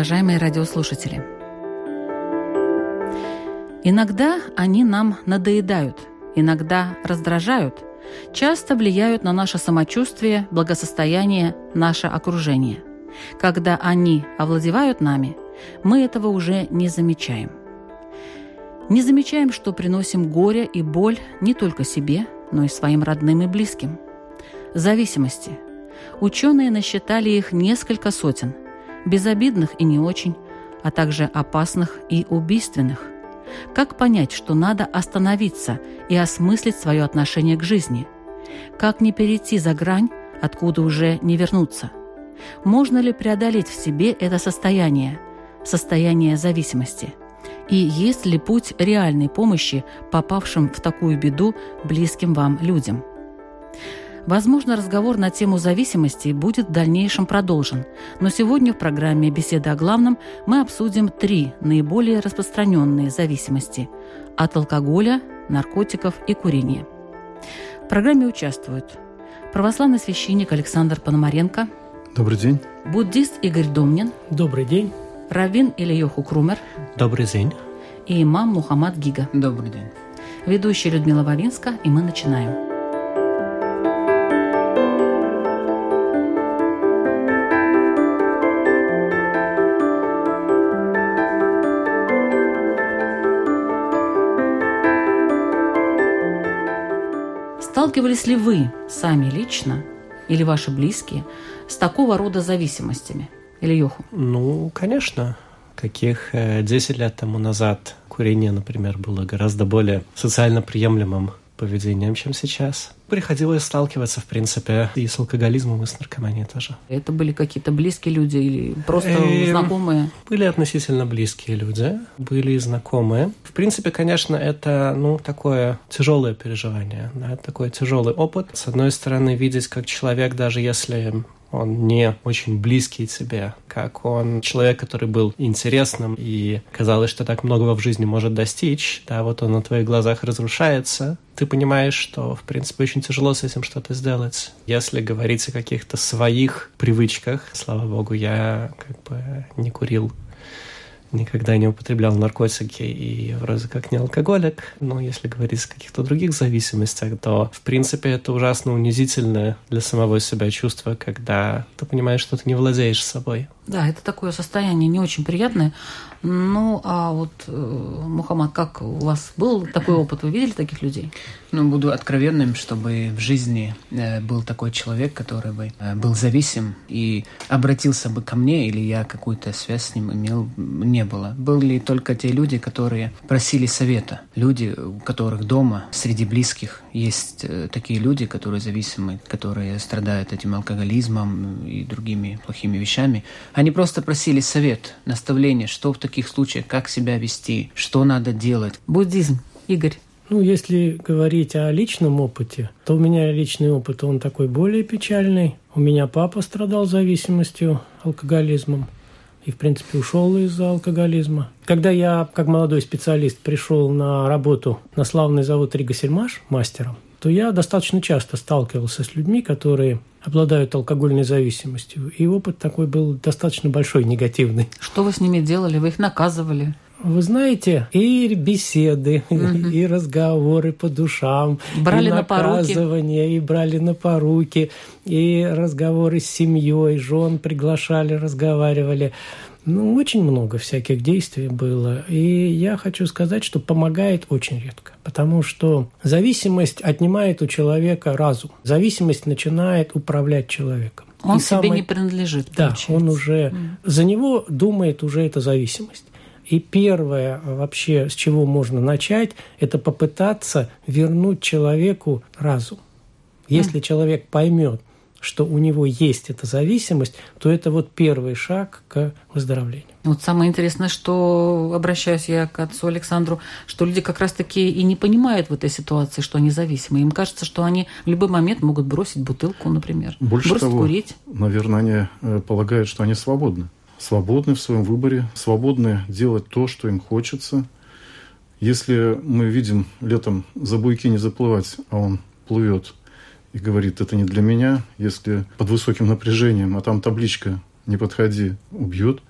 Уважаемые радиослушатели! Иногда они нам надоедают, иногда раздражают, часто влияют на наше самочувствие, благосостояние, наше окружение. Когда они овладевают нами, мы этого уже не замечаем. Не замечаем, что приносим горе и боль не только себе, но и своим родным и близким. Зависимости. Ученые насчитали их несколько сотен – безобидных и не очень, а также опасных и убийственных. Как понять, что надо остановиться и осмыслить свое отношение к жизни? Как не перейти за грань, откуда уже не вернуться? Можно ли преодолеть в себе это состояние, состояние зависимости? И есть ли путь реальной помощи попавшим в такую беду близким вам людям? Возможно, разговор на тему зависимости будет в дальнейшем продолжен, но сегодня в программе «Беседа о главном» мы обсудим три наиболее распространенные зависимости – от алкоголя, наркотиков и курения. В программе участвуют православный священник Александр Пономаренко. Добрый день. Буддист Игорь Домнин. Добрый день. Равин Ильёху Крумер. Добрый день. И имам Мухаммад Гига. Добрый день. Ведущая Людмила Вавинска, и мы начинаем. Сталкивались ли вы сами лично или ваши близкие с такого рода зависимостями? Или Йоху? Ну, конечно. Каких 10 э, лет тому назад курение, например, было гораздо более социально приемлемым поведением, чем сейчас. Приходилось сталкиваться, в принципе, и с алкоголизмом, и с наркоманией тоже. Это были какие-то близкие люди или просто э, знакомые? Были относительно близкие люди, были знакомые. В принципе, конечно, это, ну, такое тяжелое переживание, да, такой тяжелый опыт. С одной стороны, видеть, как человек, даже если он не очень близкий тебе, как он человек, который был интересным, и казалось, что так многого в жизни может достичь, да, вот он на твоих глазах разрушается, ты понимаешь, что, в принципе, очень тяжело с этим что-то сделать. Если говорить о каких-то своих привычках, слава богу, я как бы не курил никогда не употреблял наркотики и вроде как не алкоголик, но если говорить о каких-то других зависимостях, то, в принципе, это ужасно унизительное для самого себя чувство, когда ты понимаешь, что ты не владеешь собой. Да, это такое состояние не очень приятное. Ну, а вот, э, Мухаммад, как у вас был такой опыт? Вы видели таких людей? Ну, буду откровенным, чтобы в жизни э, был такой человек, который бы э, был зависим и обратился бы ко мне, или я какую-то связь с ним имел, не было. Были только те люди, которые просили совета. Люди, у которых дома, среди близких, есть такие люди, которые зависимы, которые страдают этим алкоголизмом и другими плохими вещами. Они просто просили совет, наставление, что в таких случаях, как себя вести, что надо делать. Буддизм. Игорь. Ну, если говорить о личном опыте, то у меня личный опыт, он такой более печальный. У меня папа страдал зависимостью, алкоголизмом и, в принципе, ушел из-за алкоголизма. Когда я, как молодой специалист, пришел на работу на славный завод Рига Сельмаш мастером, то я достаточно часто сталкивался с людьми, которые обладают алкогольной зависимостью. И опыт такой был достаточно большой, негативный. Что вы с ними делали? Вы их наказывали? Вы знаете, и беседы, угу. и разговоры по душам, брали и наказывание, на и брали на поруки, и разговоры с семьей, жен приглашали, разговаривали. Ну, очень много всяких действий было. И я хочу сказать, что помогает очень редко. Потому что зависимость отнимает у человека разум. Зависимость начинает управлять человеком. Он и себе самое... не принадлежит. Да, получается. он уже... Mm. За него думает уже эта зависимость. И первое вообще, с чего можно начать, это попытаться вернуть человеку разум. Если человек поймет, что у него есть эта зависимость, то это вот первый шаг к выздоровлению. Вот самое интересное, что обращаюсь я к отцу Александру, что люди как раз-таки и не понимают в этой ситуации, что они зависимы. Им кажется, что они в любой момент могут бросить бутылку, например. Больше бросить того, курить. наверное, они э, полагают, что они свободны. Свободны в своем выборе, свободны делать то, что им хочется. Если мы видим летом за буйки не заплывать, а он плывет и говорит, это не для меня, если под высоким напряжением, а там табличка «не подходи», убьет,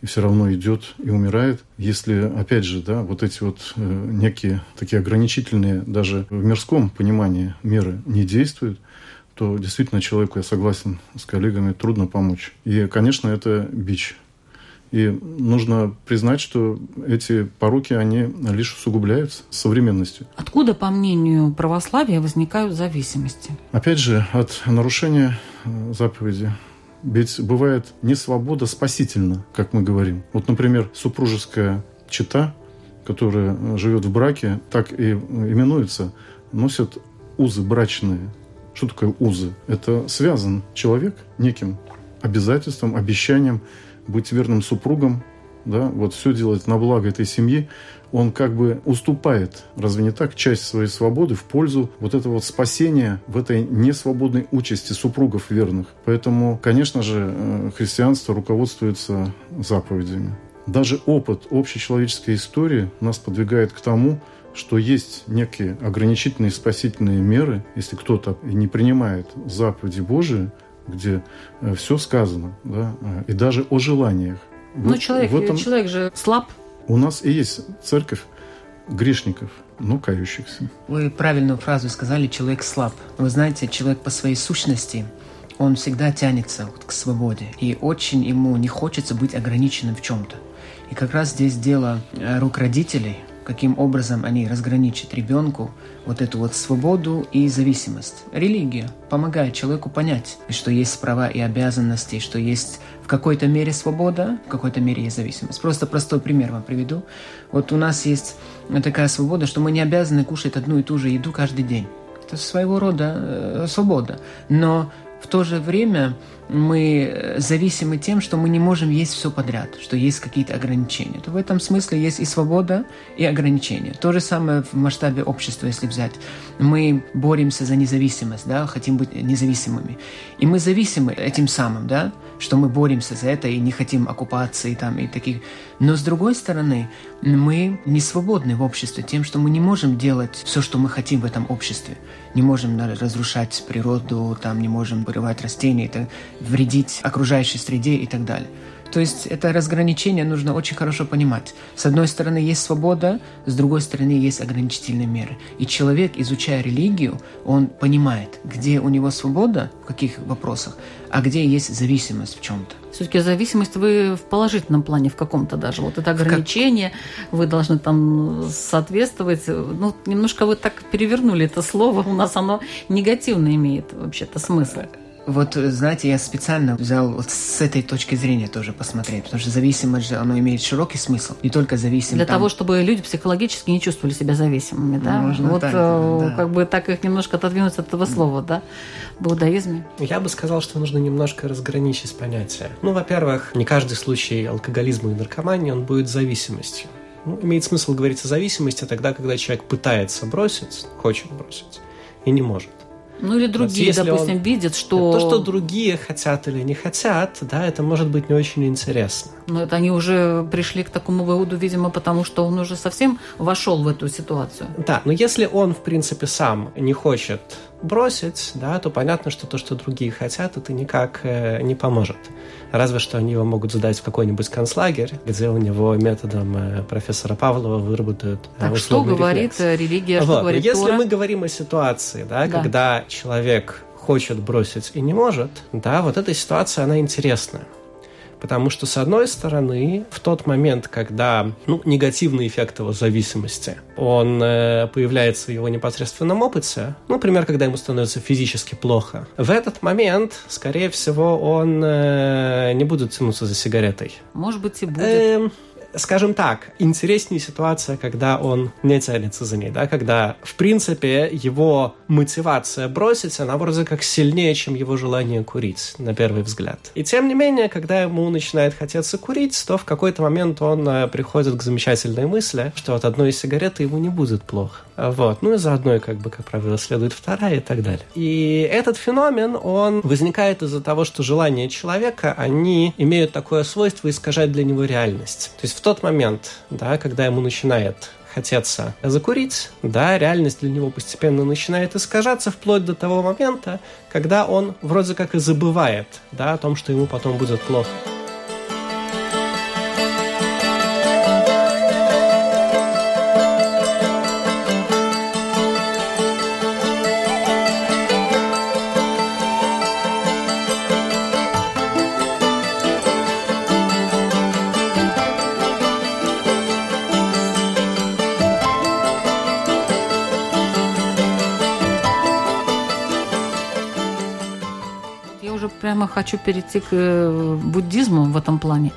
и все равно идет и умирает. Если, опять же, да, вот эти вот э, некие такие ограничительные, даже в мирском понимании меры не действуют, то действительно человеку, я согласен с коллегами, трудно помочь. И, конечно, это бич. И нужно признать, что эти пороки, они лишь усугубляются современностью. Откуда, по мнению православия, возникают зависимости? Опять же, от нарушения э, заповеди. Ведь бывает не свобода спасительна, как мы говорим. Вот, например, супружеская чита, которая живет в браке, так и именуется, носят узы брачные. Что такое узы? Это связан человек неким обязательством, обещанием быть верным супругом, да, вот все делать на благо этой семьи, он как бы уступает, разве не так, часть своей свободы в пользу вот этого вот спасения в этой несвободной участи супругов верных. Поэтому, конечно же, э, христианство руководствуется заповедями. Даже опыт общечеловеческой истории нас подвигает к тому, что есть некие ограничительные спасительные меры, если кто-то не принимает заповеди Божии, где э, все сказано, да, э, и даже о желаниях. Ну, вот человек, в этом... человек же слаб. У нас и есть церковь грешников, но кающихся. Вы правильную фразу сказали «человек слаб». Вы знаете, человек по своей сущности, он всегда тянется вот к свободе, и очень ему не хочется быть ограниченным в чем-то. И как раз здесь дело э, рук родителей – каким образом они разграничат ребенку вот эту вот свободу и зависимость. Религия помогает человеку понять, что есть права и обязанности, что есть в какой-то мере свобода, в какой-то мере есть зависимость. Просто простой пример вам приведу. Вот у нас есть такая свобода, что мы не обязаны кушать одну и ту же еду каждый день. Это своего рода э, свобода. Но в то же время мы зависимы тем, что мы не можем есть все подряд, что есть какие-то ограничения. То в этом смысле есть и свобода, и ограничения. То же самое в масштабе общества, если взять. Мы боремся за независимость, да, хотим быть независимыми. И мы зависимы этим самым, да, что мы боремся за это и не хотим оккупации там и таких. Но с другой стороны, мы не свободны в обществе тем, что мы не можем делать все, что мы хотим в этом обществе. Не можем разрушать природу, там, не можем вырывать растения, это, вредить окружающей среде и так далее. То есть это разграничение нужно очень хорошо понимать. С одной стороны есть свобода, с другой стороны есть ограничительные меры. И человек, изучая религию, он понимает, где у него свобода, в каких вопросах, а где есть зависимость в чем-то. Все-таки зависимость вы в положительном плане в каком-то даже. Вот это ограничение, вы должны там соответствовать. Ну, немножко вы так перевернули это слово, у нас оно негативно имеет вообще-то смысл. Вот, знаете, я специально взял вот с этой точки зрения тоже посмотреть, потому что зависимость же, оно имеет широкий смысл, не только зависимость. Для там... того, чтобы люди психологически не чувствовали себя зависимыми, да? Можно вот так, э, да. как бы так их немножко отодвинуть от этого слова, да, в иудаизме. Я бы сказал, что нужно немножко разграничить понятия. Ну, во-первых, не каждый случай алкоголизма и наркомании, он будет зависимостью. Ну, имеет смысл говорить о зависимости тогда, когда человек пытается бросить, хочет бросить и не может. Ну или другие, Если допустим, он... видят, что... То, что другие хотят или не хотят, да, это может быть не очень интересно. Но это они уже пришли к такому выводу, видимо, потому что он уже совсем вошел в эту ситуацию. Да, но если он, в принципе, сам не хочет бросить, да, то понятно, что то, что другие хотят, это никак э, не поможет. Разве что они его могут задать в какой-нибудь концлагерь, где у него методом э, профессора Павлова выработают э, Так что говорит рефлекс. религия, что вот. говорит если Тора? мы говорим о ситуации, да, Да. когда человек хочет бросить и не может, да, вот эта ситуация, она интересная. Потому что, с одной стороны, в тот момент, когда ну, негативный эффект его зависимости, он э, появляется в его непосредственном опыте, ну, например, когда ему становится физически плохо, в этот момент, скорее всего, он э, не будет тянуться за сигаретой. Может быть, и будет. Эм, скажем так, интереснее ситуация, когда он не тянется за ней, да, когда, в принципе, его мотивация бросить, она вроде как сильнее, чем его желание курить, на первый взгляд. И тем не менее, когда ему начинает хотеться курить, то в какой-то момент он э, приходит к замечательной мысли, что от одной сигареты ему не будет плохо. Вот. Ну и за одной, как бы, как правило, следует вторая и так далее. И этот феномен, он возникает из-за того, что желания человека, они имеют такое свойство искажать для него реальность. То есть в тот момент, да, когда ему начинает хотеться закурить, да, реальность для него постепенно начинает искажаться вплоть до того момента, когда он вроде как и забывает, да, о том, что ему потом будет плохо. Хочу перейти к э, буддизму в этом плане.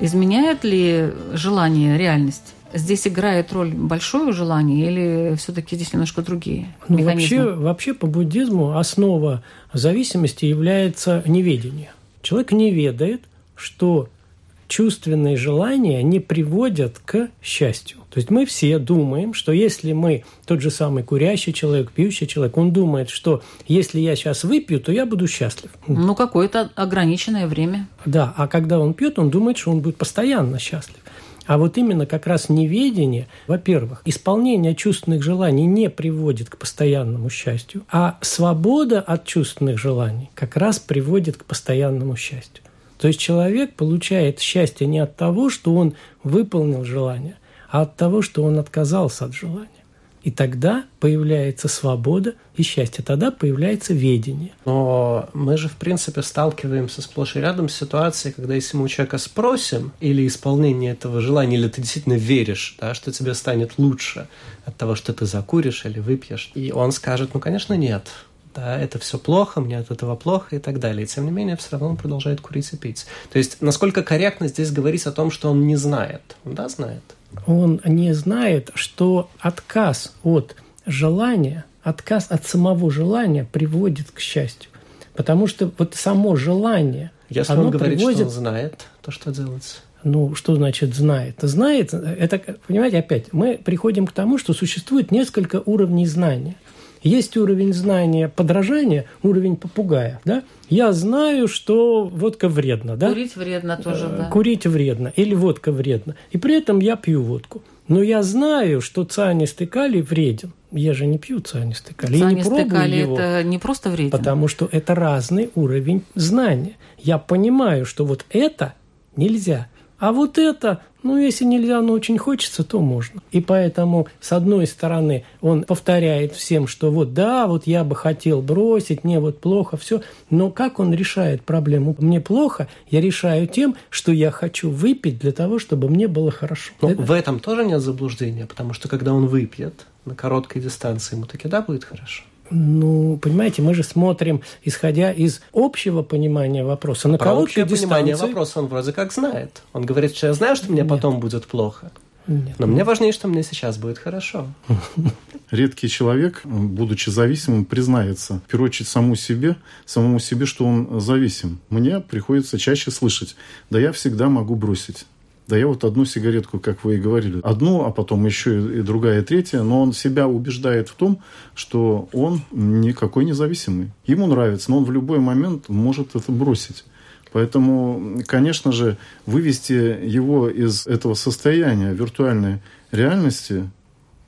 Изменяет ли желание реальность? Здесь играет роль большое желание или все-таки здесь немножко другие ну, механизмы? Вообще, вообще по буддизму основа зависимости является неведение. Человек не ведает, что чувственные желания не приводят к счастью. То есть мы все думаем, что если мы, тот же самый курящий человек, пьющий человек, он думает, что если я сейчас выпью, то я буду счастлив. Ну, какое-то ограниченное время. Да, а когда он пьет, он думает, что он будет постоянно счастлив. А вот именно как раз неведение, во-первых, исполнение чувственных желаний не приводит к постоянному счастью, а свобода от чувственных желаний как раз приводит к постоянному счастью. То есть человек получает счастье не от того, что он выполнил желание, а от того, что он отказался от желания. И тогда появляется свобода и счастье, тогда появляется ведение. Но мы же, в принципе, сталкиваемся сплошь и рядом с ситуацией, когда если мы у человека спросим, или исполнение этого желания, или ты действительно веришь, да, что тебе станет лучше от того, что ты закуришь или выпьешь, и он скажет, ну, конечно, нет, да, это все плохо, мне от этого плохо и так далее. И тем не менее, все равно он продолжает курить и пить. То есть, насколько корректно здесь говорить о том, что он не знает? Он, да, знает. Он не знает, что отказ от желания, отказ от самого желания приводит к счастью. Потому что вот само желание, Если оно он говорит, приводит... что он знает, то что делать? Ну, что значит знает? Знает, это, понимаете, опять, мы приходим к тому, что существует несколько уровней знания – есть уровень знания подражания, уровень попугая. Да? Я знаю, что водка вредна. Да? Курить вредно тоже, да. Курить вредно. Или водка вредна. И при этом я пью водку. Но я знаю, что цианистый калий вреден. Я же не пью цианистый калий. Цианистый калий его, это не просто вреден. Потому что это разный уровень знания. Я понимаю, что вот это нельзя. А вот это, ну, если нельзя, но очень хочется, то можно. И поэтому, с одной стороны, он повторяет всем, что вот да, вот я бы хотел бросить, мне вот плохо, все. Но как он решает проблему? Мне плохо, я решаю тем, что я хочу выпить для того, чтобы мне было хорошо. Но это... в этом тоже нет заблуждения, потому что когда он выпьет на короткой дистанции, ему таки да будет хорошо. Ну, понимаете, мы же смотрим, исходя из общего понимания вопроса. На Про общее дистанции... понимание вопроса он вроде как знает. Он говорит, что я знаю, что мне Нет. потом будет плохо. Нет. Но мне важнее, что мне сейчас будет хорошо. Редкий человек, будучи зависимым, признается, в первую очередь, саму себе, самому себе, что он зависим. Мне приходится чаще слышать, да я всегда могу бросить. Да я вот одну сигаретку, как вы и говорили, одну, а потом еще и другая, и третья, но он себя убеждает в том, что он никакой независимый. Ему нравится, но он в любой момент может это бросить. Поэтому, конечно же, вывести его из этого состояния виртуальной реальности,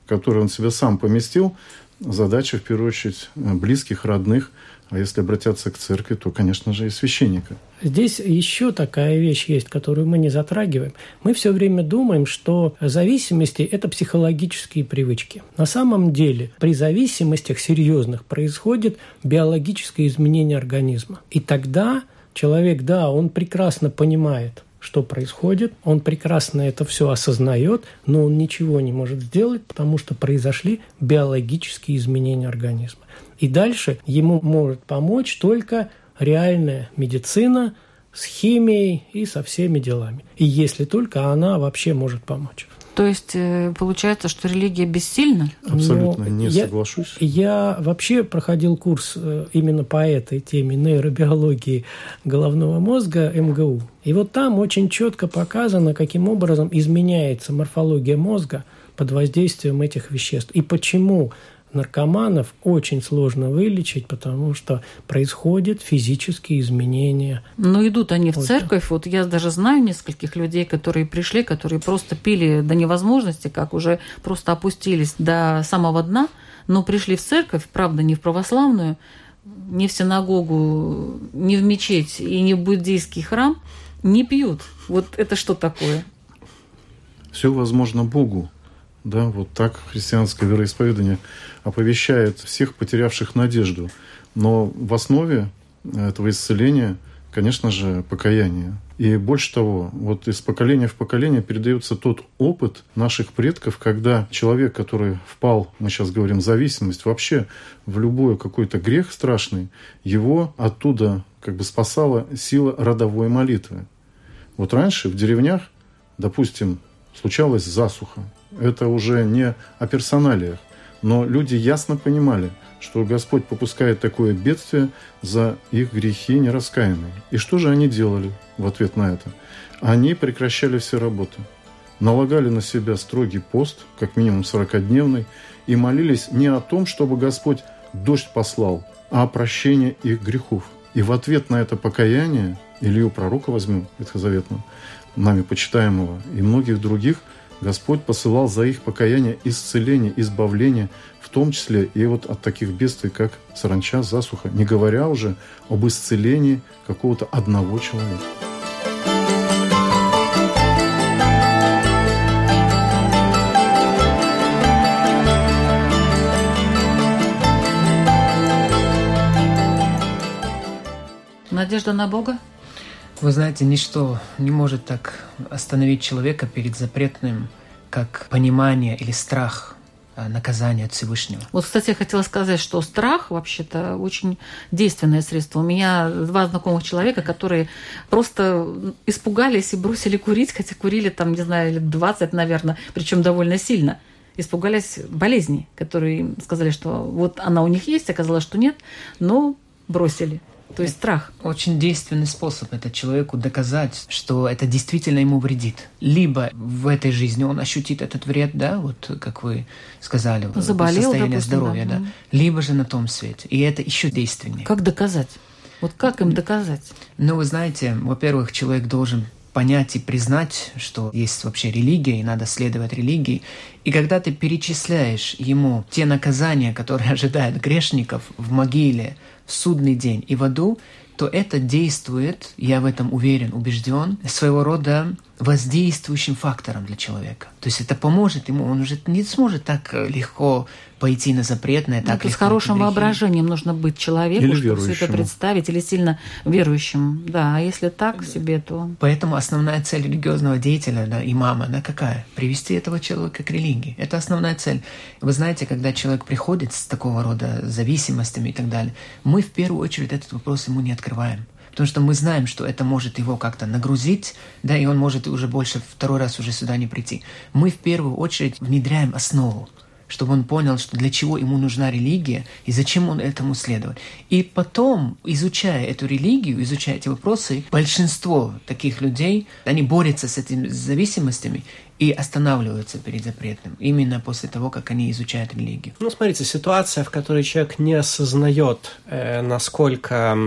в которую он себя сам поместил, задача, в первую очередь, близких, родных – а если обратятся к церкви, то, конечно же, и священника. Здесь еще такая вещь есть, которую мы не затрагиваем. Мы все время думаем, что зависимости – это психологические привычки. На самом деле при зависимостях серьезных происходит биологическое изменение организма. И тогда человек, да, он прекрасно понимает, что происходит, он прекрасно это все осознает, но он ничего не может сделать, потому что произошли биологические изменения организма. И дальше ему может помочь только реальная медицина с химией и со всеми делами. И если только она вообще может помочь. То есть э, получается, что религия бессильна? Абсолютно Но не я, соглашусь. Я вообще проходил курс э, именно по этой теме нейробиологии головного мозга МГУ. И вот там очень четко показано, каким образом изменяется морфология мозга под воздействием этих веществ. И почему наркоманов очень сложно вылечить, потому что происходят физические изменения. Но идут они в церковь. Вот я даже знаю нескольких людей, которые пришли, которые просто пили до невозможности, как уже просто опустились до самого дна, но пришли в церковь, правда, не в православную, не в синагогу, не в мечеть и не в буддийский храм, не пьют. Вот это что такое? Все возможно Богу. Да, вот так христианское вероисповедание оповещает всех потерявших надежду. Но в основе этого исцеления, конечно же, покаяние. И больше того, вот из поколения в поколение передается тот опыт наших предков, когда человек, который впал, мы сейчас говорим, в зависимость, вообще в любой какой-то грех страшный, его оттуда как бы спасала сила родовой молитвы. Вот раньше в деревнях, допустим, случалась засуха, это уже не о персоналиях. Но люди ясно понимали, что Господь попускает такое бедствие за их грехи нераскаянные. И что же они делали в ответ на это? Они прекращали все работы, налагали на себя строгий пост, как минимум 40-дневный, и молились не о том, чтобы Господь дождь послал, а о прощении их грехов. И в ответ на это покаяние, Илью пророка возьмем, ветхозаветного, нами почитаемого, и многих других – Господь посылал за их покаяние исцеление, избавление, в том числе и вот от таких бедствий, как саранча, засуха, не говоря уже об исцелении какого-то одного человека. Надежда на Бога? Вы знаете, ничто не может так остановить человека перед запретным, как понимание или страх а, наказания от Всевышнего. Вот, кстати, я хотела сказать, что страх вообще-то очень действенное средство. У меня два знакомых человека, которые просто испугались и бросили курить, хотя курили там, не знаю, лет 20, наверное, причем довольно сильно. Испугались болезни, которые сказали, что вот она у них есть, оказалось, что нет, но бросили. То есть страх. Очень действенный способ это человеку доказать, что это действительно ему вредит. Либо в этой жизни он ощутит этот вред, да, вот как вы сказали, Заболел, состояние допустим, здоровья, да. да. Либо же на том свете. И это еще действеннее. Как доказать? Вот как им доказать? Ну, вы знаете, во-первых, человек должен понять и признать, что есть вообще религия, и надо следовать религии. И когда ты перечисляешь ему те наказания, которые ожидают грешников в могиле, судный день и в аду, то это действует, я в этом уверен, убежден, своего рода воздействующим фактором для человека. То есть это поможет ему, он уже не сможет так легко пойти на запретное, ну, так то с хорошим воображением нужно быть человеку, Или чтобы все это представить, или сильно верующим. Да, а если так себе, то... Поэтому основная цель религиозного деятеля, да, имама, да, какая? Привести этого человека к религии. Это основная цель. Вы знаете, когда человек приходит с такого рода зависимостями и так далее, мы в первую очередь этот вопрос ему не открываем потому что мы знаем, что это может его как-то нагрузить, да, и он может уже больше второй раз уже сюда не прийти. Мы в первую очередь внедряем основу, чтобы он понял, что для чего ему нужна религия и зачем он этому следует. И потом, изучая эту религию, изучая эти вопросы, большинство таких людей, они борются с этими зависимостями и останавливаются перед запретным именно после того, как они изучают религию. Ну, смотрите, ситуация, в которой человек не осознает, э, насколько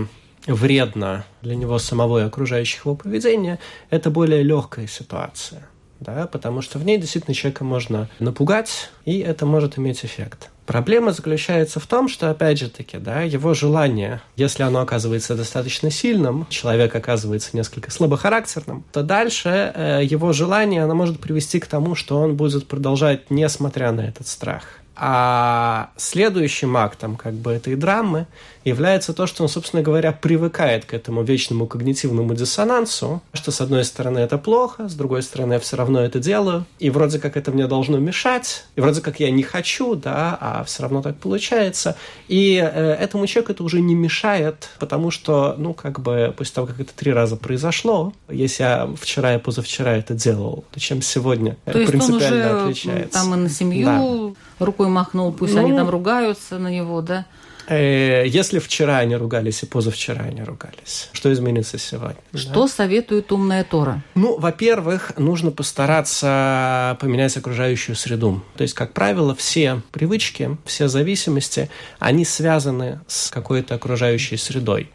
вредно для него самого и окружающих его поведения, это более легкая ситуация. Да, потому что в ней действительно человека можно напугать, и это может иметь эффект. Проблема заключается в том, что, опять же таки, да, его желание, если оно оказывается достаточно сильным, человек оказывается несколько слабохарактерным, то дальше э, его желание, оно может привести к тому, что он будет продолжать, несмотря на этот страх. А следующим актом как бы этой драмы является то, что он, собственно говоря, привыкает к этому вечному когнитивному диссонансу, что с одной стороны это плохо, с другой стороны я все равно это делаю, и вроде как это мне должно мешать, и вроде как я не хочу, да, а все равно так получается. И э, этому человеку это уже не мешает, потому что, ну, как бы, после того, как это три раза произошло, если я вчера и позавчера это делал, то чем сегодня то есть принципиально он уже отличается. там и на семью да. рукой махнул, пусть Ну, они там ругаются на него, да? Э, Если вчера они ругались и позавчера они ругались, что изменится сегодня? Что советует умная Тора? Ну, во-первых, нужно постараться поменять окружающую среду. То есть, как правило, все привычки, все зависимости, они связаны с какой-то окружающей средой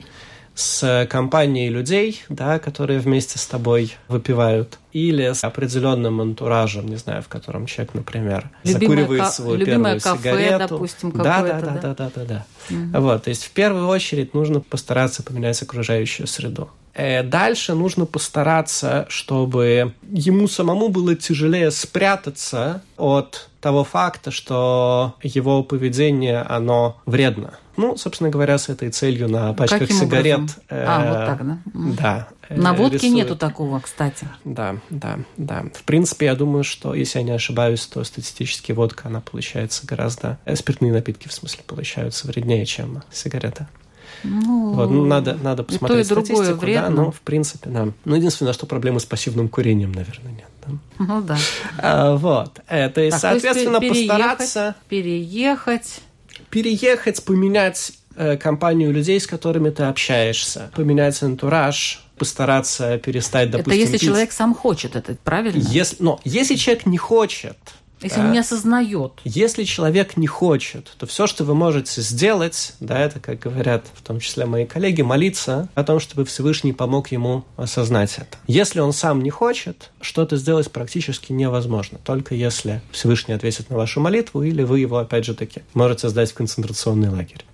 с компанией людей, да, которые вместе с тобой выпивают, или с определенным антуражем, не знаю, в котором человек, например, Любимое закуривает свою любимое первую кафе, сигарету. допустим, да, да, да, да? да, да, да, да. Вот, то есть в первую очередь нужно постараться поменять окружающую среду. Э, Дальше нужно постараться, чтобы ему самому было тяжелее спрятаться от того факта, что его поведение, оно вредно. Ну, собственно говоря, с этой целью на пачках Каким сигарет. образом? э, А, вот так, да? Да. э, На водке рисуют. нету такого, кстати. Да, да, да. В принципе, я думаю, что, если я не ошибаюсь, то статистически водка, она получается гораздо... э, Спиртные напитки, в смысле, получаются вреднее, чем сигарета. Ну, Вот, ну, надо, надо и посмотреть то, и статистику, да, вредно. но, в принципе, да. Ну, единственное, что проблемы с пассивным курением, наверное, нет. да. Ну да. А, вот. Э, то есть, Так, то есть соответственно, переехать, постараться Переехать. переехать, поменять э, компанию людей, с которыми ты общаешься, поменять антураж, постараться перестать, допустим, это если пить. человек сам хочет это, правильно? Если, но если человек не хочет, Если он не осознает. если человек не хочет, то все, что вы можете сделать, да, это, как говорят в том числе мои коллеги, молиться о том, чтобы Всевышний помог ему осознать это. Если он сам не хочет, что-то сделать практически невозможно, только если Всевышний ответит на вашу молитву, или вы его, опять же таки, можете сдать в концентрационный лагерь.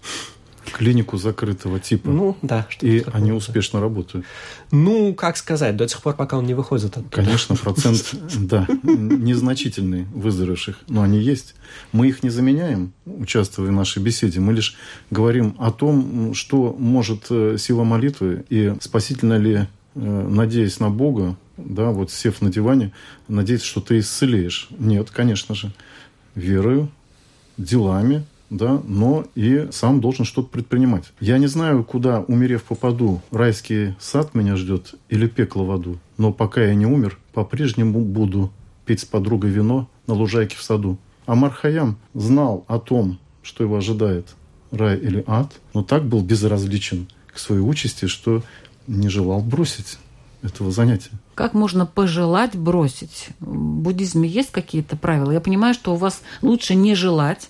Клинику закрытого типа. Ну, да. и такое. они успешно работают. Ну, как сказать, до тех пор, пока он не выходит оттуда. Конечно, процент, да, незначительный выздоровевших, но они есть. Мы их не заменяем, участвуя в нашей беседе. Мы лишь говорим о том, что может э, сила молитвы и спасительно ли, э, надеясь на Бога, да, вот сев на диване, надеяться, что ты исцелеешь. Нет, конечно же. Верою, делами, да, но и сам должен что-то предпринимать. Я не знаю, куда, умерев, попаду. Райский сад меня ждет или пекло в аду. Но пока я не умер, по-прежнему буду пить с подругой вино на лужайке в саду. Амар Хаям знал о том, что его ожидает, рай или ад, но так был безразличен к своей участи, что не желал бросить этого занятия. Как можно пожелать бросить? В буддизме есть какие-то правила? Я понимаю, что у вас лучше не желать,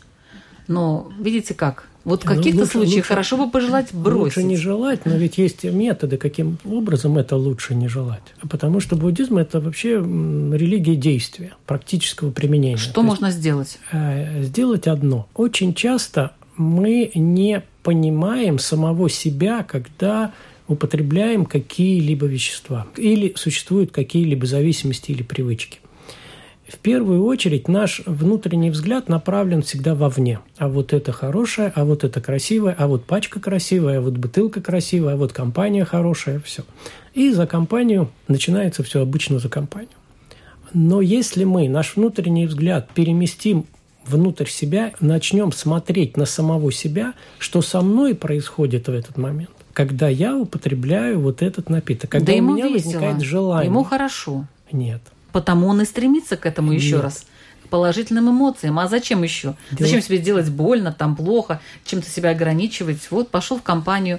но видите как? Вот в Ну, каких-то лучше- случаях лучше- хорошо бы пожелать бросить. Лучше не желать, но ведь есть методы, каким образом это лучше не желать. Потому что буддизм – это вообще религия действия, практического применения. Что То есть, можно сделать? э, сделать одно. Очень часто мы не понимаем самого себя, когда употребляем какие-либо вещества или существуют какие-либо зависимости или привычки. В первую очередь наш внутренний взгляд направлен всегда вовне. А вот это хорошее, а вот это красивое, а вот пачка красивая, а вот бутылка красивая, а вот компания хорошая, все. И за компанию начинается все обычно за компанию. Но если мы наш внутренний взгляд переместим внутрь себя, начнем смотреть на самого себя, что со мной происходит в этот момент, когда я употребляю вот этот напиток, когда да у ему меня весело. возникает желание. Ему хорошо. Нет. Потому он и стремится к этому еще раз. К положительным эмоциям. А зачем еще? Дело- Зачем себе делать больно, там плохо, чем-то себя ограничивать? Вот пошел в компанию,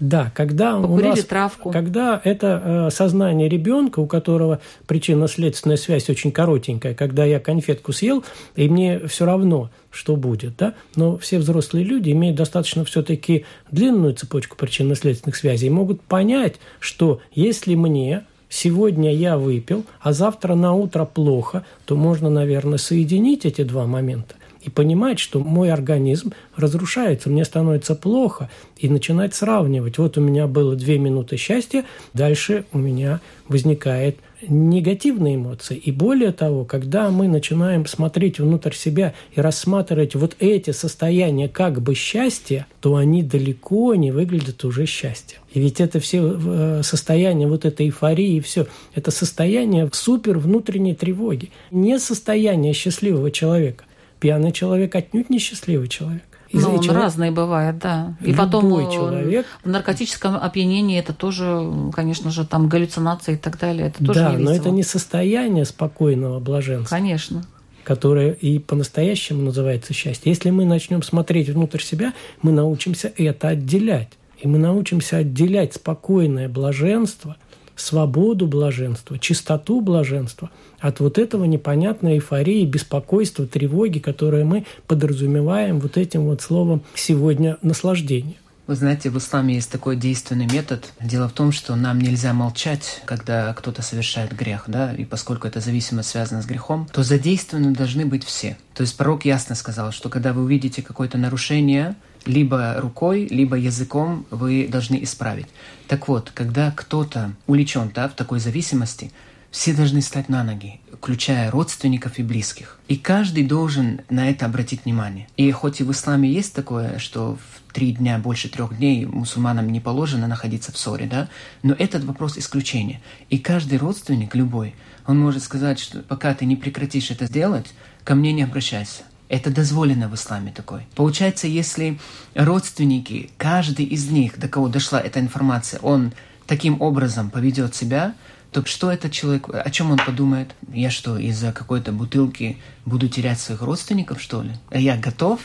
Да, когда у покурили нас травку. Когда это э, сознание ребенка, у которого причинно-следственная связь очень коротенькая, когда я конфетку съел, и мне все равно, что будет, да, но все взрослые люди имеют достаточно все-таки длинную цепочку причинно-следственных связей и могут понять, что если мне сегодня я выпил, а завтра на утро плохо, то можно, наверное, соединить эти два момента и понимать, что мой организм разрушается, мне становится плохо, и начинать сравнивать. Вот у меня было две минуты счастья, дальше у меня возникает негативные эмоции. И более того, когда мы начинаем смотреть внутрь себя и рассматривать вот эти состояния как бы счастья, то они далеко не выглядят уже счастьем. И ведь это все э, состояние вот этой эйфории и все, это состояние супер внутренней тревоги. Не состояние счастливого человека. Пьяный человек отнюдь не счастливый человек. Ну, он человек... разный бывает, да. И Любой потом э, человек... в наркотическом опьянении это тоже, конечно же, там галлюцинации и так далее. Это тоже да, не но это не состояние спокойного блаженства. Конечно которое и по-настоящему называется счастье. Если мы начнем смотреть внутрь себя, мы научимся это отделять. И мы научимся отделять спокойное блаженство, свободу блаженства, чистоту блаженства от вот этого непонятной эйфории, беспокойства, тревоги, которые мы подразумеваем вот этим вот словом сегодня наслаждение. Вы знаете, в исламе есть такой действенный метод. Дело в том, что нам нельзя молчать, когда кто-то совершает грех, да, и поскольку эта зависимость связана с грехом, то задействованы должны быть все. То есть пророк ясно сказал, что когда вы увидите какое-то нарушение, либо рукой, либо языком вы должны исправить. Так вот, когда кто-то увлечен да, в такой зависимости, все должны стать на ноги, включая родственников и близких. И каждый должен на это обратить внимание. И хоть и в исламе есть такое, что в три дня, больше трех дней мусульманам не положено находиться в ссоре, да, но этот вопрос исключения. И каждый родственник, любой, он может сказать, что пока ты не прекратишь это делать, ко мне не обращайся. Это дозволено в исламе такой. Получается, если родственники, каждый из них, до кого дошла эта информация, он таким образом поведет себя, то что этот человек, о чем он подумает? Я что, из-за какой-то бутылки буду терять своих родственников, что ли? А я готов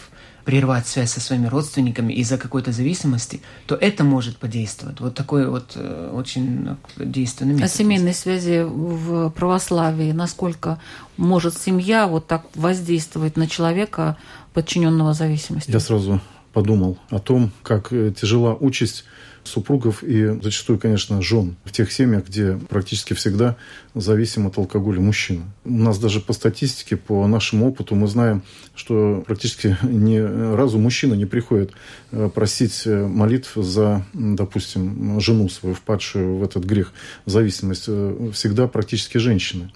прервать связь со своими родственниками из-за какой-то зависимости, то это может подействовать. Вот такой вот э, очень действенный метод. О семейной связи в православии, насколько может семья вот так воздействовать на человека, подчиненного зависимости? Я сразу подумал о том, как э, тяжела участь супругов и зачастую, конечно, жен в тех семьях, где практически всегда зависим от алкоголя мужчина. У нас даже по статистике, по нашему опыту мы знаем, что практически ни разу мужчина не приходит э, просить э, молитв за, допустим, жену свою, впадшую в этот грех, зависимость. Э, всегда практически женщины.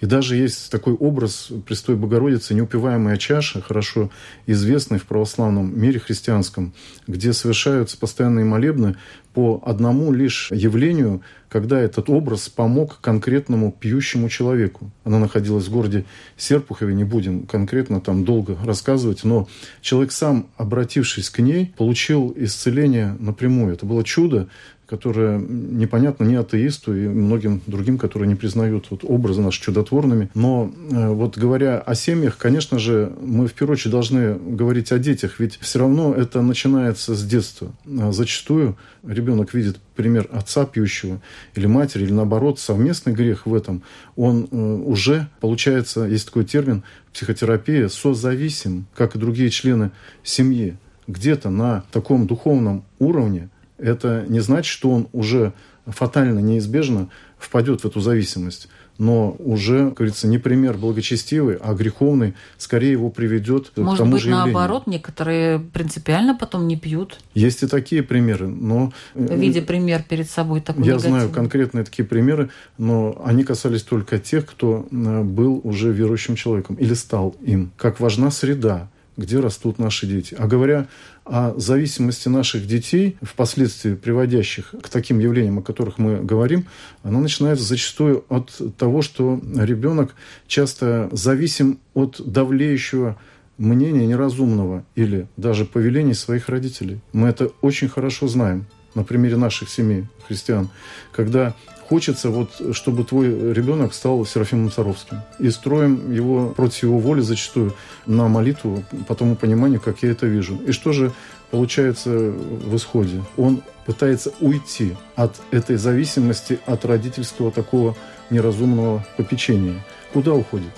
И даже есть такой образ Престой Богородицы, неупиваемая чаша, хорошо известный в православном мире христианском, где совершаются постоянные молебны по одному лишь явлению, когда этот образ помог конкретному пьющему человеку. Она находилась в городе Серпухове, не будем конкретно там долго рассказывать, но человек сам, обратившись к ней, получил исцеление напрямую. Это было чудо, которое непонятно ни атеисту и многим другим, которые не признают вот образы наши чудотворными. Но э, вот говоря о семьях, конечно же, мы в первую очередь должны говорить о детях, ведь все равно это начинается с детства. А зачастую ребенок видит пример отца пьющего или матери, или наоборот, совместный грех в этом, он э, уже, получается, есть такой термин психотерапия, созависим, как и другие члены семьи. Где-то на таком духовном уровне это не значит, что он уже фатально, неизбежно впадет в эту зависимость. Но уже, как говорится, не пример благочестивый, а греховный, скорее его приведет Может к тому быть, же явлению. наоборот, некоторые принципиально потом не пьют. Есть и такие примеры, но... Э, Видя пример перед собой такой Я негативный. знаю конкретные такие примеры, но они касались только тех, кто э, был уже верующим человеком или стал им. Как важна среда, где растут наши дети. А говоря о зависимости наших детей, впоследствии приводящих к таким явлениям, о которых мы говорим, она начинается зачастую от того, что ребенок часто зависим от давлеющего мнения неразумного или даже повелений своих родителей. Мы это очень хорошо знаем на примере наших семей христиан, когда хочется, вот, чтобы твой ребенок стал Серафимом Царовским. И строим его против его воли зачастую на молитву по тому пониманию, как я это вижу. И что же получается в исходе? Он пытается уйти от этой зависимости, от родительского такого неразумного попечения. Куда уходит?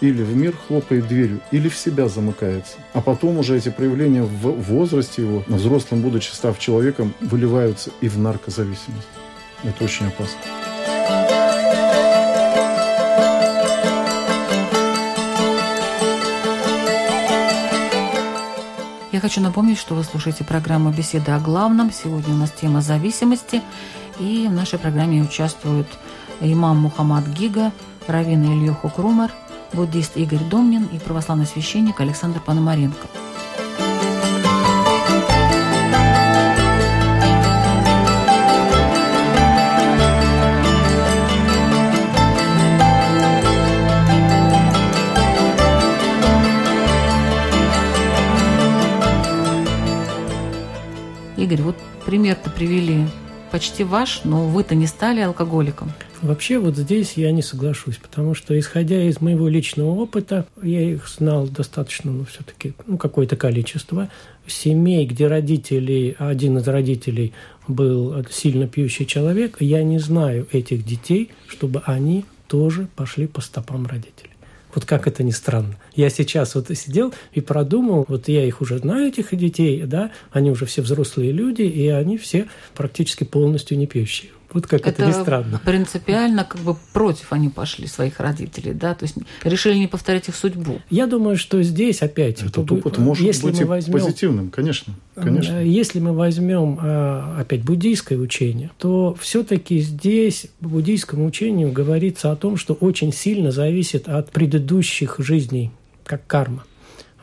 или в мир хлопает дверью, или в себя замыкается. А потом уже эти проявления в возрасте его, взрослым будучи став человеком, выливаются и в наркозависимость. Это очень опасно. хочу напомнить, что вы слушаете программу «Беседа о главном». Сегодня у нас тема зависимости. И в нашей программе участвуют имам Мухаммад Гига, раввин Ильюху Крумер, буддист Игорь Домнин и православный священник Александр Пономаренко. Игорь, вот пример-то привели почти ваш, но вы-то не стали алкоголиком. Вообще вот здесь я не соглашусь, потому что, исходя из моего личного опыта, я их знал достаточно, ну, все-таки, ну, какое-то количество семей, где родители, один из родителей был сильно пьющий человек, я не знаю этих детей, чтобы они тоже пошли по стопам родителей. Вот как это ни странно. Я сейчас вот сидел и продумал, вот я их уже знаю, этих детей, да, они уже все взрослые люди, и они все практически полностью не пьющие. Вот как это, это не странно. Принципиально как бы против они пошли своих родителей, да, то есть решили не повторять их судьбу. Я думаю, что здесь опять этот опыт может если быть мы возьмем, позитивным, конечно, конечно. Если мы возьмем а, опять буддийское учение, то все-таки здесь в буддийском учении говорится о том, что очень сильно зависит от предыдущих жизней, как карма.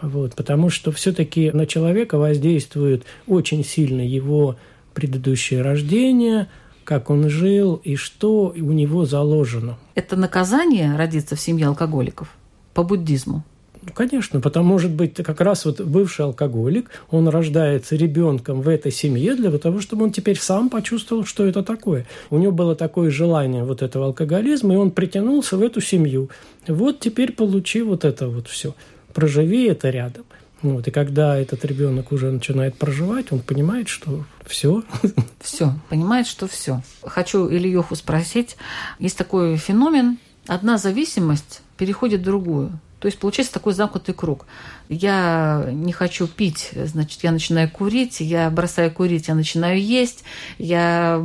Вот, потому что все-таки на человека воздействует очень сильно его предыдущее рождение – как он жил и что у него заложено. Это наказание родиться в семье алкоголиков по буддизму? Ну, конечно, потому может быть как раз вот бывший алкоголик, он рождается ребенком в этой семье для того, чтобы он теперь сам почувствовал, что это такое. У него было такое желание вот этого алкоголизма, и он притянулся в эту семью. Вот теперь получи вот это вот все. Проживи это рядом. Вот, и когда этот ребенок уже начинает проживать, он понимает, что все. Все, понимает, что все. Хочу Ильюху спросить. Есть такой феномен, одна зависимость переходит в другую. То есть получается такой замкнутый круг. Я не хочу пить, значит, я начинаю курить, я бросаю курить, я начинаю есть, я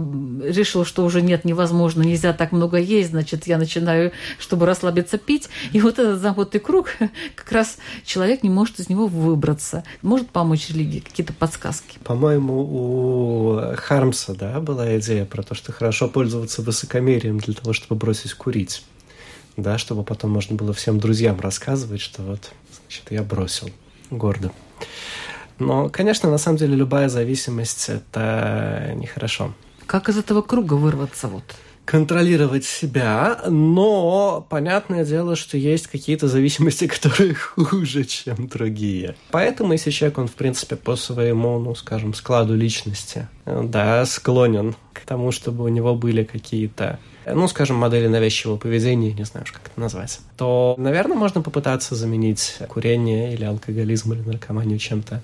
решил, что уже нет, невозможно, нельзя так много есть, значит, я начинаю, чтобы расслабиться, пить. И вот этот замкнутый круг, как раз человек не может из него выбраться. Может помочь религии? Какие-то подсказки? По-моему, у Хармса да, была идея про то, что хорошо пользоваться высокомерием для того, чтобы бросить курить да, чтобы потом можно было всем друзьям рассказывать, что вот, значит, я бросил гордо. Но, конечно, на самом деле любая зависимость – это нехорошо. Как из этого круга вырваться вот? контролировать себя, но понятное дело, что есть какие-то зависимости, которые хуже, чем другие. Поэтому если человек, он, в принципе, по своему, ну, скажем, складу личности, да, склонен к тому, чтобы у него были какие-то ну, скажем, модели навязчивого поведения, не знаю, как это назвать, то, наверное, можно попытаться заменить курение или алкоголизм или наркоманию чем-то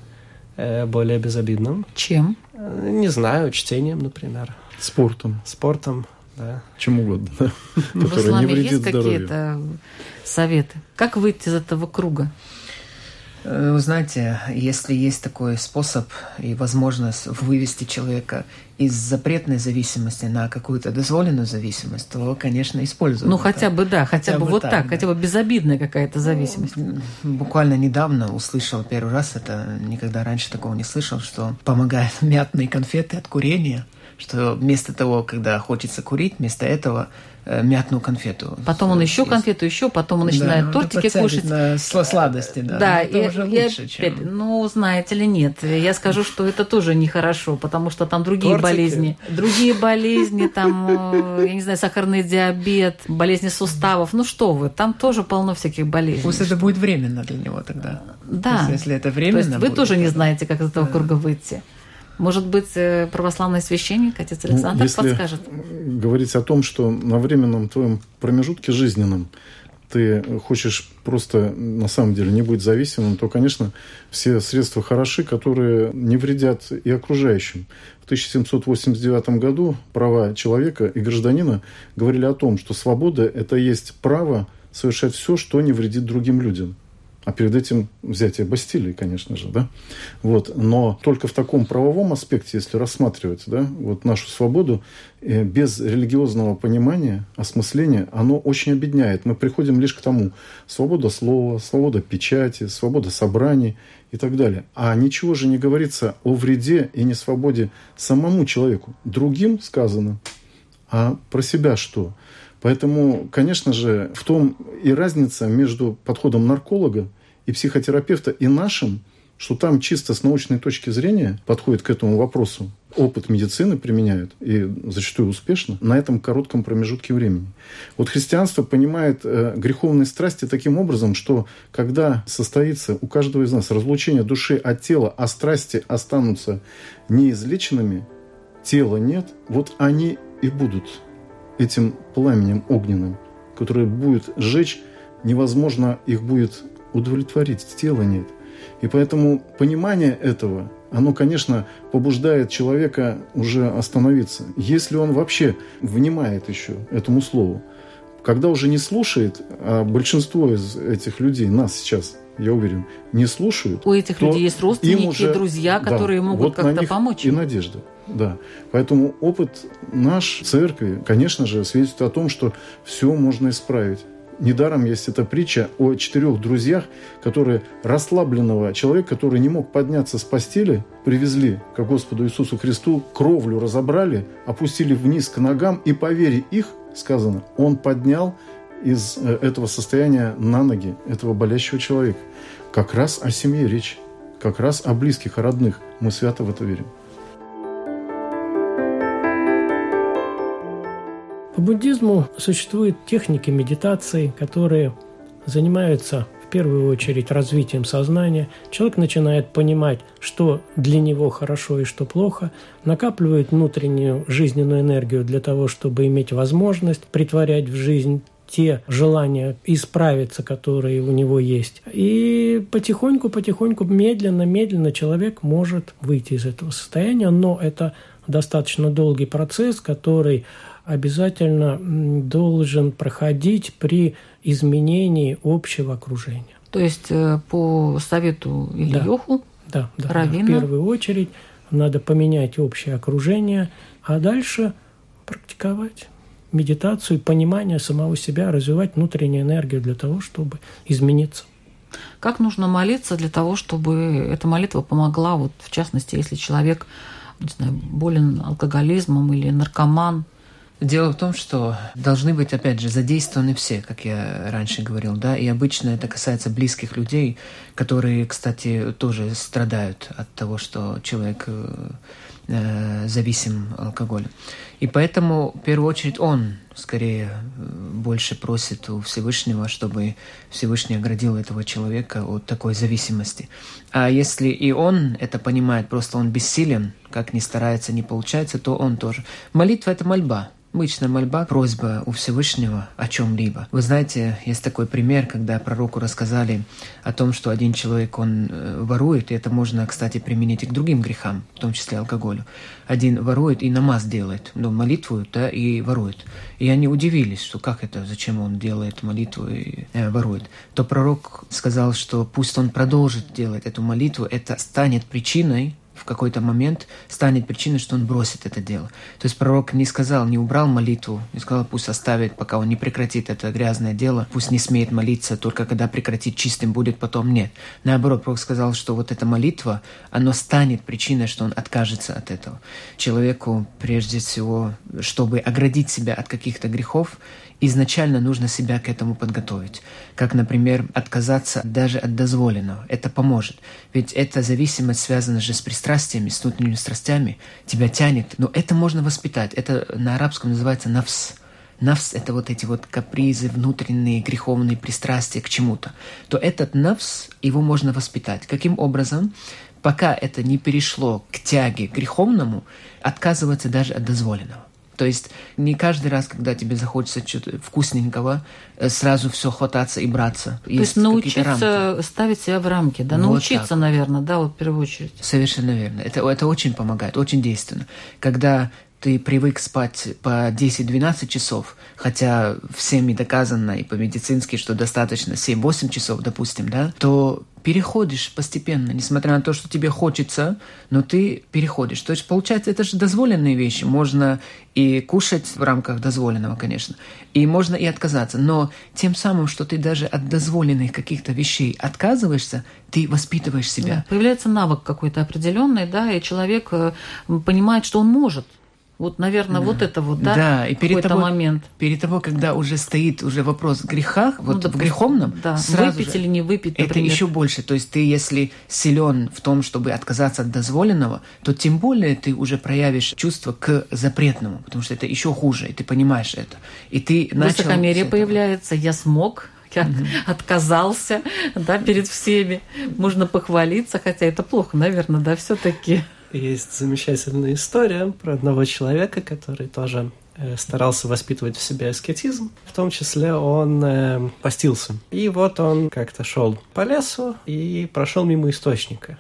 э, более безобидным. Чем? Э, не знаю, чтением, например. Спортом. Спортом, да. Чем угодно, да. В исламе есть какие-то советы? Как выйти из этого круга? Э, вы знаете, если есть такой способ и возможность вывести человека из запретной зависимости на какую-то дозволенную зависимость, то, конечно, используют. Ну, это. хотя бы, да, хотя, хотя бы вот так, так да. хотя бы безобидная какая-то зависимость. Ну, буквально недавно услышал первый раз, это никогда раньше такого не слышал, что помогают мятные конфеты от курения, что вместо того, когда хочется курить, вместо этого Э, мятную конфету. Потом он еще конфету, еще, потом он начинает да, тортики кушать. На сладости, да. Да, это и, уже и лучше, чем... Ну, знаете ли, нет. Я скажу, что это тоже нехорошо, потому что там другие Тортики. болезни. Другие болезни, там, э, я не знаю, сахарный диабет, болезни суставов. Ну что вы, там тоже полно всяких болезней. Пусть это будет временно для него тогда. Да. Есть, если это временно То есть вы будет, тоже не знаете, как из этого да. круга выйти. Может быть, э, православный священник, отец ну, Александр, если подскажет? говорить о том, что на временном твоем промежутке жизненном ты хочешь просто на самом деле не быть зависимым, то, конечно, все средства хороши, которые не вредят и окружающим. В 1789 году права человека и гражданина говорили о том, что свобода – это есть право совершать все, что не вредит другим людям. А перед этим взятие Бастилии, конечно же, да, вот, но только в таком правовом аспекте, если рассматривать, да, вот нашу свободу, э, без религиозного понимания, осмысления, оно очень обедняет. Мы приходим лишь к тому, свобода слова, свобода печати, свобода собраний и так далее. А ничего же не говорится о вреде и несвободе самому человеку. Другим сказано, а про себя что? Поэтому, конечно же, в том и разница между подходом нарколога и психотерапевта и нашим, что там чисто с научной точки зрения подходит к этому вопросу. Опыт медицины применяют, и зачастую успешно, на этом коротком промежутке времени. Вот христианство понимает э, греховные страсти таким образом, что когда состоится у каждого из нас разлучение души от тела, а страсти останутся неизлеченными, тела нет, вот они и будут этим пламенем огненным, которое будет сжечь, невозможно их будет удовлетворить, тела нет. И поэтому понимание этого, оно, конечно, побуждает человека уже остановиться. Если он вообще внимает еще этому слову, когда уже не слушает, а большинство из этих людей, нас сейчас, я уверен, не слушают. У этих людей есть родственники, уже, друзья, которые да, могут вот как-то помочь. И надежда. Да. Поэтому опыт наш церкви, конечно же, свидетельствует о том, что все можно исправить. Недаром есть эта притча о четырех друзьях, которые расслабленного человека, который не мог подняться с постели, привезли к Господу Иисусу Христу, кровлю разобрали, опустили вниз к ногам, и по вере их, сказано, он поднял из э, этого состояния на ноги этого болящего человека. Как раз о семье речь, как раз о близких, о родных. Мы свято в это верим. По буддизму существуют техники медитации, которые занимаются в первую очередь развитием сознания. Человек начинает понимать, что для него хорошо и что плохо, накапливает внутреннюю жизненную энергию для того, чтобы иметь возможность притворять в жизнь те желания исправиться, которые у него есть. И потихоньку-потихоньку, медленно-медленно человек может выйти из этого состояния, но это достаточно долгий процесс, который обязательно должен проходить при изменении общего окружения. То есть э, по совету Ильюху, да, да, да, в первую очередь надо поменять общее окружение, а дальше практиковать медитацию, понимание самого себя, развивать внутреннюю энергию для того, чтобы измениться. Как нужно молиться для того, чтобы эта молитва помогла, вот в частности, если человек не знаю, болен алкоголизмом или наркоман, Дело в том, что должны быть, опять же, задействованы все, как я раньше говорил, да, и обычно это касается близких людей, которые, кстати, тоже страдают от того, что человек э, зависим алкоголем. И поэтому, в первую очередь, он скорее э, больше просит у Всевышнего, чтобы Всевышний оградил этого человека от такой зависимости. А если и он это понимает, просто он бессилен, как ни старается, не получается, то он тоже. Молитва – это мольба. Обычная мольба, просьба у Всевышнего о чем-либо. Вы знаете, есть такой пример, когда пророку рассказали о том, что один человек, он э, ворует, и это можно, кстати, применить и к другим грехам, в том числе алкоголю. Один ворует и намаз делает, ну, молитву, да, и ворует. И они удивились, что как это, зачем он делает молитву и э, ворует. То пророк сказал, что пусть он продолжит делать эту молитву, это станет причиной в какой-то момент станет причиной, что он бросит это дело. То есть пророк не сказал, не убрал молитву, не сказал, пусть оставит, пока он не прекратит это грязное дело, пусть не смеет молиться, только когда прекратит чистым будет, потом нет. Наоборот, пророк сказал, что вот эта молитва, она станет причиной, что он откажется от этого. Человеку, прежде всего, чтобы оградить себя от каких-то грехов, изначально нужно себя к этому подготовить. Как, например, отказаться даже от дозволенного. Это поможет. Ведь эта зависимость связана же с пристрастиями, с внутренними страстями. Тебя тянет. Но это можно воспитать. Это на арабском называется навс. Навс – это вот эти вот капризы, внутренние греховные пристрастия к чему-то. То этот навс, его можно воспитать. Каким образом? Пока это не перешло к тяге греховному, отказываться даже от дозволенного. То есть не каждый раз, когда тебе захочется что-то вкусненького, э, сразу все хвататься и браться. То есть, есть научиться ставить себя в рамки, да, вот научиться, так. наверное, да, вот в первую очередь. Совершенно верно. Это, это очень помогает, очень действенно. Когда ты привык спать по 10-12 часов, хотя всеми доказано и по-медицински, что достаточно 7-8 часов, допустим, да, то переходишь постепенно, несмотря на то, что тебе хочется, но ты переходишь. То есть, получается, это же дозволенные вещи. Можно и кушать в рамках дозволенного, конечно, и можно и отказаться. Но тем самым, что ты даже от дозволенных каких-то вещей отказываешься, ты воспитываешь себя. Да, появляется навык какой-то определенный, да, и человек э, понимает, что он может вот, наверное, да. вот это вот, да, да и перед того, момент. Перед того, когда уже стоит уже вопрос в грехах, ну, вот допустим, в греховном, да. сразу выпить же, или не выпить, например. это еще больше. То есть ты, если силен в том, чтобы отказаться от дозволенного, то тем более ты уже проявишь чувство к запретному, потому что это еще хуже, и ты понимаешь это. И ты начал... Высокомерие появляется, я смог, я mm-hmm. отказался, да, перед всеми. Можно похвалиться, хотя это плохо, наверное, да, все-таки. Есть замечательная история про одного человека, который тоже э, старался воспитывать в себе аскетизм. В том числе он э, постился. И вот он как-то шел по лесу и прошел мимо источника.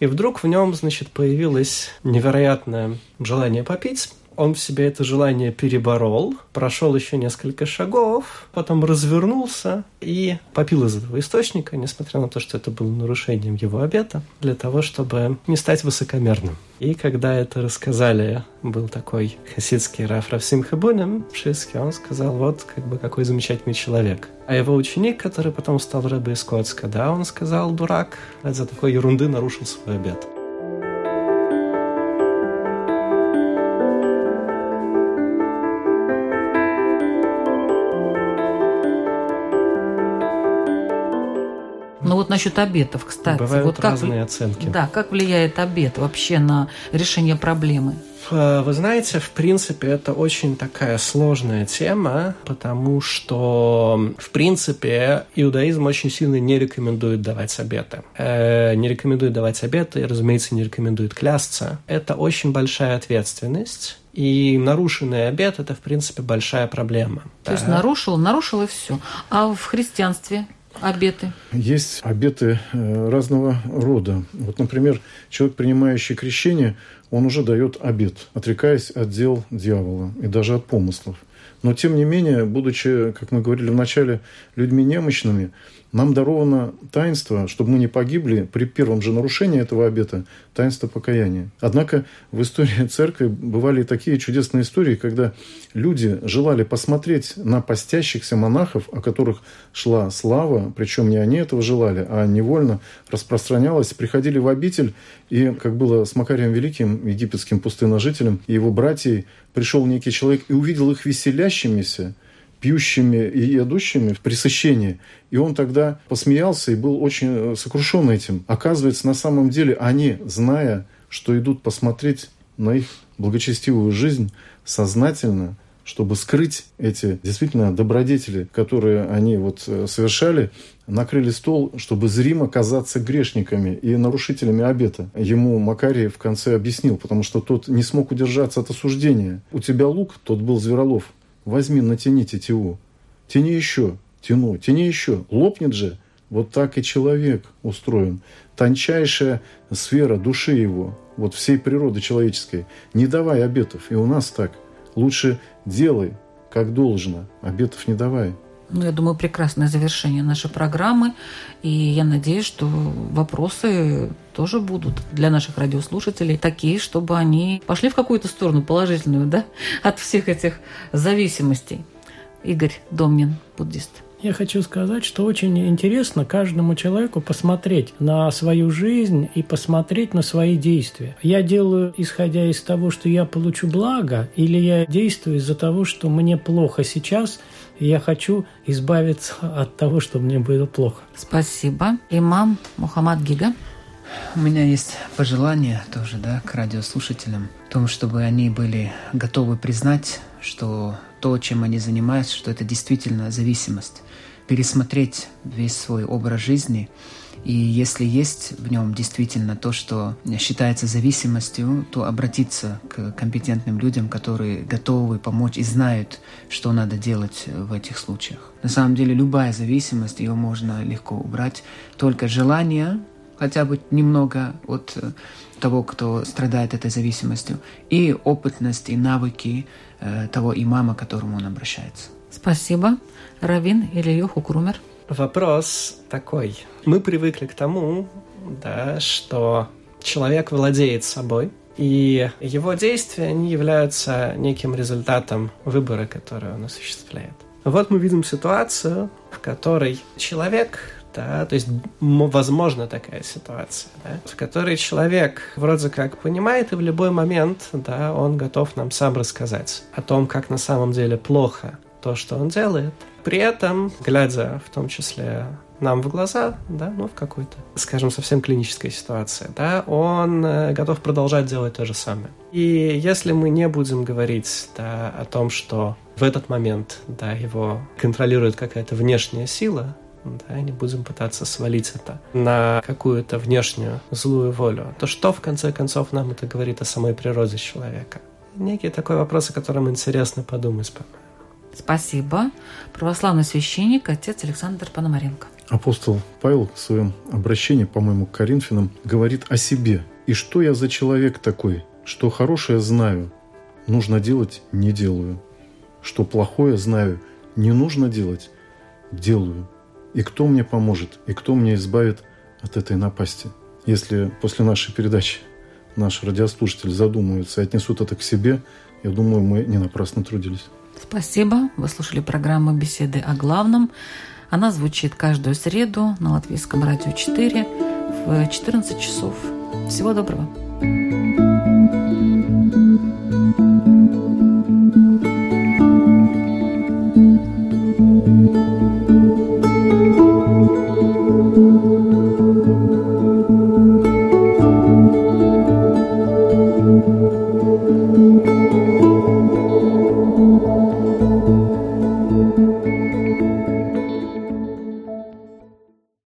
И вдруг в нем, значит, появилось невероятное желание попить он в себе это желание переборол, прошел еще несколько шагов, потом развернулся и попил из этого источника, несмотря на то, что это было нарушением его обета, для того, чтобы не стать высокомерным. И когда это рассказали, был такой хасидский Раф Равсим Хабунем в Шиске, он сказал, вот как бы какой замечательный человек. А его ученик, который потом стал Рэбе из Коцка, да, он сказал, дурак, из-за такой ерунды нарушил свой обет. Вот насчет обетов, кстати. Бывают вот как, разные оценки. Да, как влияет обет вообще на решение проблемы? Э, вы знаете, в принципе, это очень такая сложная тема, потому что, в принципе, иудаизм очень сильно не рекомендует давать обеты. Э, не рекомендует давать обеты, и, разумеется, не рекомендует клясться. Это очень большая ответственность. И нарушенный обет – это, в принципе, большая проблема. То да. есть нарушил, нарушил и все. А в христианстве обеты? Есть обеты э, разного рода. Вот, например, человек, принимающий крещение, он уже дает обет, отрекаясь от дел дьявола и даже от помыслов. Но, тем не менее, будучи, как мы говорили в начале, людьми немощными, нам даровано таинство, чтобы мы не погибли при первом же нарушении этого обета, таинство покаяния. Однако в истории церкви бывали такие чудесные истории, когда люди желали посмотреть на постящихся монахов, о которых шла слава, причем не они этого желали, а невольно распространялась, приходили в обитель, и, как было с Макарием Великим, египетским пустыножителем, и его братьей, пришел некий человек и увидел их веселящимися, пьющими и едущими в пресыщении. И он тогда посмеялся и был очень э, сокрушен этим. Оказывается, на самом деле они, зная, что идут посмотреть на их благочестивую жизнь, сознательно, чтобы скрыть эти действительно добродетели, которые они вот э, совершали, накрыли стол, чтобы зримо казаться грешниками и нарушителями обета. Ему Макарий в конце объяснил, потому что тот не смог удержаться от осуждения. У тебя лук, тот был Зверолов, Возьми, натяни тетиву. Тяни еще, тяну, тяни еще. Лопнет же. Вот так и человек устроен. Тончайшая сфера души его, вот всей природы человеческой. Не давай обетов. И у нас так. Лучше делай, как должно. Обетов не давай. Ну, я думаю, прекрасное завершение нашей программы. И я надеюсь, что вопросы тоже будут для наших радиослушателей такие, чтобы они пошли в какую-то сторону положительную, да, от всех этих зависимостей. Игорь Домнин, буддист. Я хочу сказать, что очень интересно каждому человеку посмотреть на свою жизнь и посмотреть на свои действия. Я делаю, исходя из того, что я получу благо, или я действую из-за того, что мне плохо сейчас, и я хочу избавиться от того, что мне было плохо. Спасибо. Имам Мухаммад Гига. У меня есть пожелание тоже, да, к радиослушателям, в том, чтобы они были готовы признать, что то, чем они занимаются, что это действительно зависимость. Пересмотреть весь свой образ жизни – и если есть в нем действительно то, что считается зависимостью, то обратиться к компетентным людям, которые готовы помочь и знают, что надо делать в этих случаях. На самом деле любая зависимость, ее можно легко убрать. Только желание хотя бы немного от того, кто страдает этой зависимостью, и опытность, и навыки э, того имама, к которому он обращается. Спасибо. Равин или Йоху Крумер? Вопрос такой. Мы привыкли к тому, да, что человек владеет собой, и его действия, они являются неким результатом выбора, который он осуществляет. Вот мы видим ситуацию, в которой человек да, то есть возможна такая ситуация, да, в которой человек вроде как понимает, и в любой момент, да, он готов нам сам рассказать о том, как на самом деле плохо то, что он делает. При этом, глядя в том числе нам в глаза, да, ну, в какой-то, скажем, совсем клинической ситуации, да, он э, готов продолжать делать то же самое. И если мы не будем говорить, да, о том, что в этот момент, да, его контролирует какая-то внешняя сила, да, не будем пытаться свалить это на какую-то внешнюю злую волю, то что, в конце концов, нам это говорит о самой природе человека? Некий такой вопрос, о котором интересно подумать, по-моему. Спасибо. Православный священник, отец Александр Пономаренко. Апостол Павел в своем обращении, по-моему, к Коринфянам говорит о себе. «И что я за человек такой, что хорошее знаю, нужно делать – не делаю, что плохое знаю, не нужно делать – делаю. И кто мне поможет, и кто меня избавит от этой напасти?» Если после нашей передачи наши радиослушатели задумаются и отнесут это к себе, я думаю, мы не напрасно трудились. Спасибо. Вы слушали программу «Беседы о главном». Она звучит каждую среду на Латвийском радио 4 в 14 часов. Всего доброго. thank you